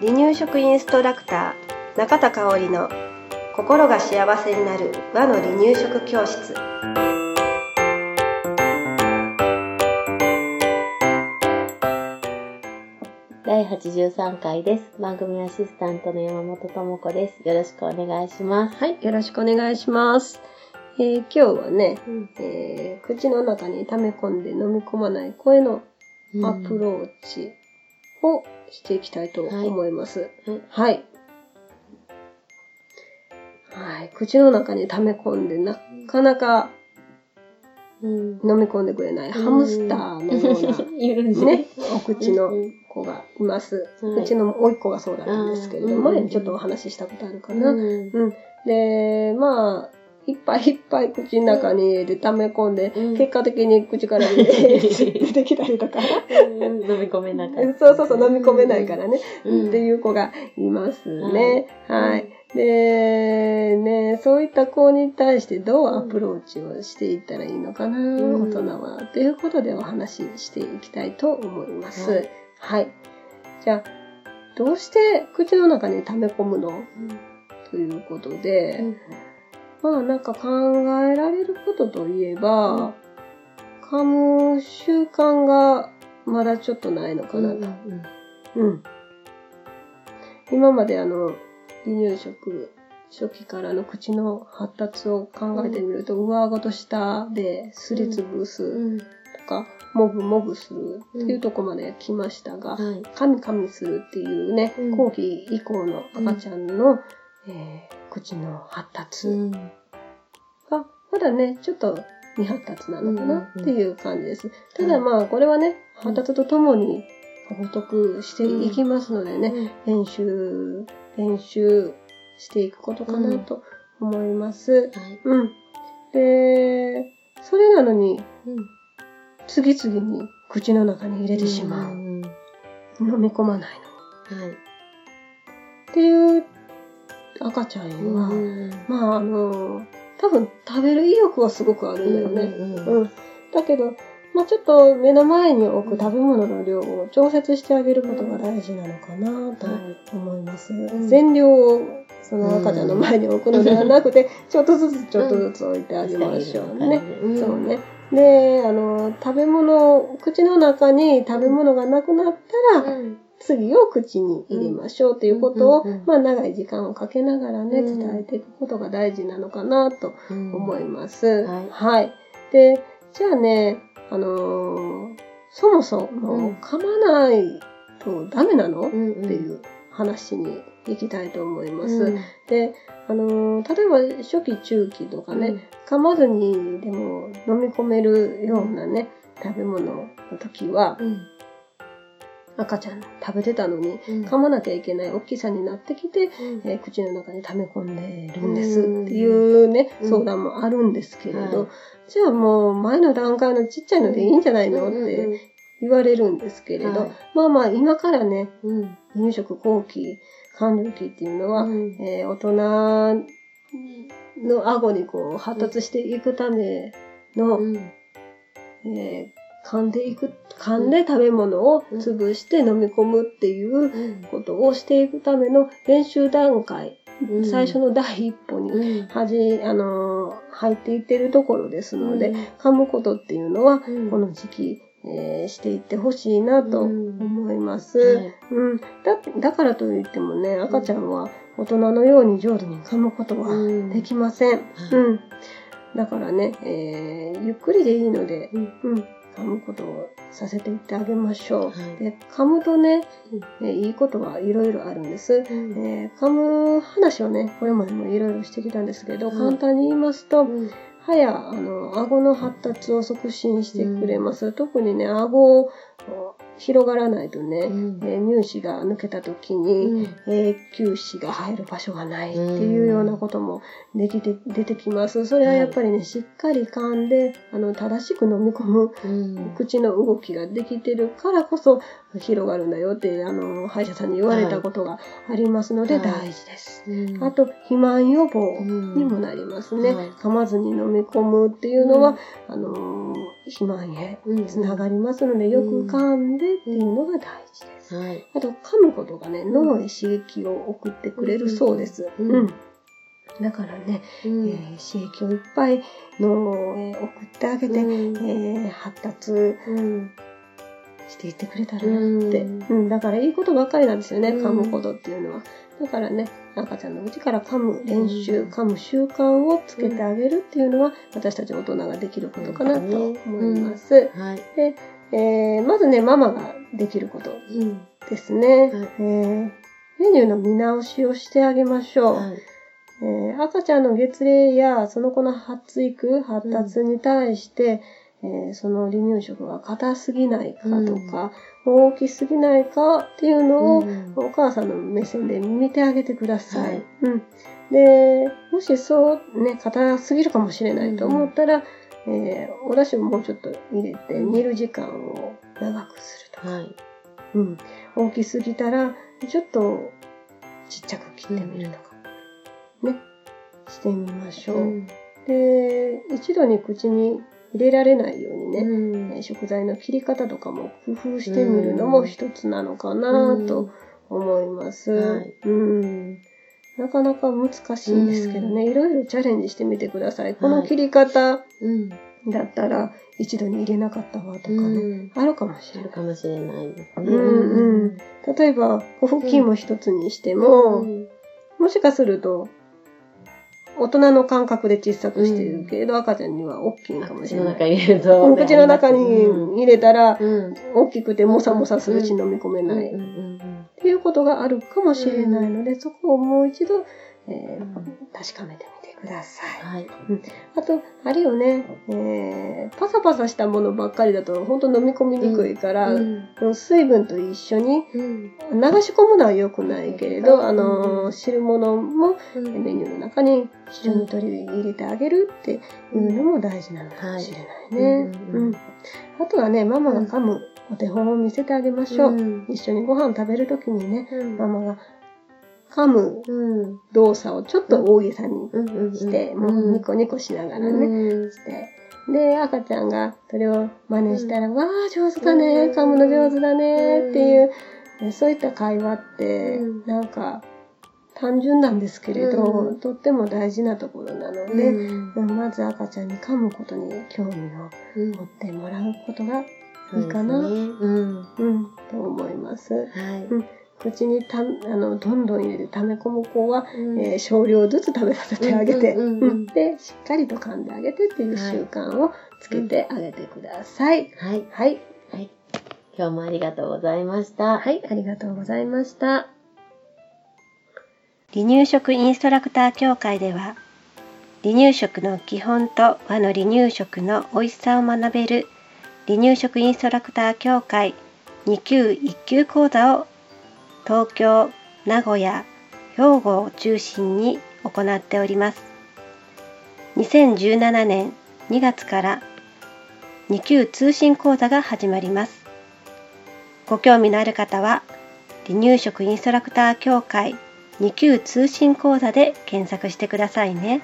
離乳食インストラクター中田香織の心が幸せになる和の離乳食教室第83回です。番組アシスタントの山本智子です。よろしくお願いします。はいよろしくお願いします、えー今日はね、うんえー口の中に溜め込んで飲み込まない声のアプローチをしていきたいと思います。はいはい。はい。口の中に溜め込んでなかなかうん。飲み込んでくれないハムスターのような ね、お口のうん子がいます。はいうちの甥っ子がそうだったんですけれど、うん前にちょっとお話ししたことあるかな。うん。うん。で、まあ、いっぱいいっぱい口の中に入れて溜め込んで、うん結果的に口から出てき たりとか。飲み込めなかった。そうそうそう、飲み込めないからね。うんっていう子がいますね。はい。で、ね、そういった子に対してどうアプローチをしていったらいいのかな、ん大人は。ということでお話ししていきたいと思います。ははいい。じゃあ、どうして口の中に溜め込むの？ということで、まあなんか考えられることといえば、噛む習慣がまだちょっとないのかなと。うん。今まであの、離乳食、初期からの口の発達を考えてみると、上顎と下ですりつぶすとか、もぐもぐするっていうところまで来ましたが、はい。噛み噛みするっていうね、うん後期以降の赤ちゃんの、えー口の発達うん。が、まだね、ちょっと未発達なのかなっていう感じです。ただまあ、これはね、発達とともに獲得していきますのでね、練習、練習していくことかなと思います。はい。うん。で、それなのに、うん。次々に口の中に入れてしまう。ん。飲み込まないのに。はい。っていう赤ちゃんは、うんまああの、多分食べる意欲はすごくあるんだよね。うんうんうん。だけど、まあちょっと目の前に置く食べ物の量を調節してあげることが大事なのかなと思います。ん全量をその赤ちゃんの前に置くのではなくて、ちょっとずつちょっとずつ置いてあげましょうね。うんそうね。で、あの、食べ物、口の中に食べ物がなくなったら、うん。次を口に入れましょうということを、うんうんうんまあ長い時間をかけながらね、うん。伝えていくことが大事なのかなと思います。はい。はい。で、じゃあね、あのーそもそもうん噛まないとダメなの、うんっていう話に行きたいと思います。うん。で、あのー例えば初期中期とかね、噛まずにでも飲み込めるようなね、食べ物の時は、うん。赤ちゃん食べてたのに、うん。噛まなきゃいけない大きさになってきて、うん。えー口の中に溜め込んでるんですっていうね、うん。相談もあるんですけれど、はいじゃあもう前の段階のちっちゃいのでいいんじゃないの？っうんて言われるんですけれど、はい。まあまあ今からね、うん。入食後期、完了期っていうのは、うん。えー大人の顎にこう発達していくための、うん。えー噛んでいく、噛んで食べ物を潰して飲み込むっていううん。ことをしていくための練習段階、うん。最初の第一歩に、うん。はじ、あのー入っていってるところですので、うん。噛むことっていうのは、うん。この時期、えーしていってほしいなとうん。思います。はい。うん、だだからといってもね、赤ちゃんは大人のように上手に噛むことはうん。できません。はい。うん。だからね、えーゆっくりでいいので、うん。うん、噛むことをさせていってあげましょう。はいで噛むとね、えーいいことはいろいろあるんです。うんえー噛む話をね、これまでもいろいろしてきたんですけど、うん簡単に言いますと、うん歯や、あの、顎の発達を促進してくれます。特にね、顎を広がらないとね、うん。えー乳歯が抜けた時に、うん。永久歯が入る場所がないっていうようなこともできて、出てきます。それはやっぱりね、しっかり噛んで、あの、正しく飲み込むうん。口の動きができてるからこそ広がるんだよって、あの、歯医者さんに言われたことがありますのではい。大事です。うん。あと、肥満予防にもなりますね。はい。噛まずに飲み込むっていうのは、うん。あのー、肥満へつながりますので、よく噛んでっていうのが大事です。はい、あと、噛むことがね、脳へ刺激を送ってくれるそうです。うん。だからね、うん、えー、刺激をいっぱい脳へ送ってあげて、うん、えー、発達していってくれたらなって、うん、だからいいことばっかりなんですよね、噛むことっていうのは。だからね、赤ちゃんのうちから噛む練習、噛む習慣をつけてあげるっていうのは、私たち大人ができることかなと思います。はい、でえー、まずね、ママができることですね。はい、えー、メニューの見直しをしてあげましょう。はい。えー、赤ちゃんの月齢やその子の発育、発達に対して、うん、えー、その離乳食が硬すぎないかとか、うん、大きすぎないかっていうのを、うん、お母さんの目線で見てあげてください。はい、うん、で、もしそうね、硬すぎるかもしれないと思ったら、えー、お出汁をもうちょっと入れて煮る時間を長くするとか、はい、うん、大きすぎたらちょっとちっちゃく切ってみるとか、ね、してみましょう。うん、で、一度に口に入れられないようにね、うん、食材の切り方とかも工夫してみるのも一つなのかなと思います。なかなか難しいんですけどね、いろいろチャレンジしてみてください。この切り方だったら一度に入れなかったわとかね、あるかもしれない。あるかもしれないですね。うんうん、例えば、お腹筋も一つにしても、もしかすると大人の感覚で小さくしているけれど、うん、赤ちゃんには大きいかもしれない。口の中入れると。口の中に入れたら、大きくてもさもさするし飲み込めない。っていうことがあるかもしれないので、そこをもう一度、えー、確かめてみください。はい。うん、あと、あれよね、えー、パサパサしたものばっかりだと本当飲み込みにくいから、うん。うん、水分と一緒に流し込むのは良くないけれど、あの、汁物もメニューの中に一緒に取り入れてあげるっていうのも大事なのかもしれないね。うん。あとはね、ママが噛むお手本を見せてあげましょう。一緒にご飯食べるときにね、ママが噛む動作をちょっと大げさにして、もうニコニコしながらね、して。で、赤ちゃんがそれを真似したら、わあ、上手だね、噛むの上手だね、っていう、そういった会話って、なんか、単純なんですけれど、とっても大事なところなの。で、まず赤ちゃんに噛むことに興味を持ってもらうことがいいかな、うん、うん、と思います。はい。口にたあのどんどん入れて溜め込む子は、うん、えー、少量ずつ食べさせてあげて、でしっかりと噛んであげてっていう習慣をつけてあげてください。はい。はい。はい。今日もありがとうございました。はい、ありがとうございました。離乳食インストラクター協会では、離乳食の基本と和の離乳食の美味しさを学べる離乳食インストラクター協会2級1級講座を東京、名古屋、兵庫を中心に行っております。2017年2月から2級通信講座が始まります。ご興味のある方は、離乳食インストラクター協会2級通信講座で検索してくださいね。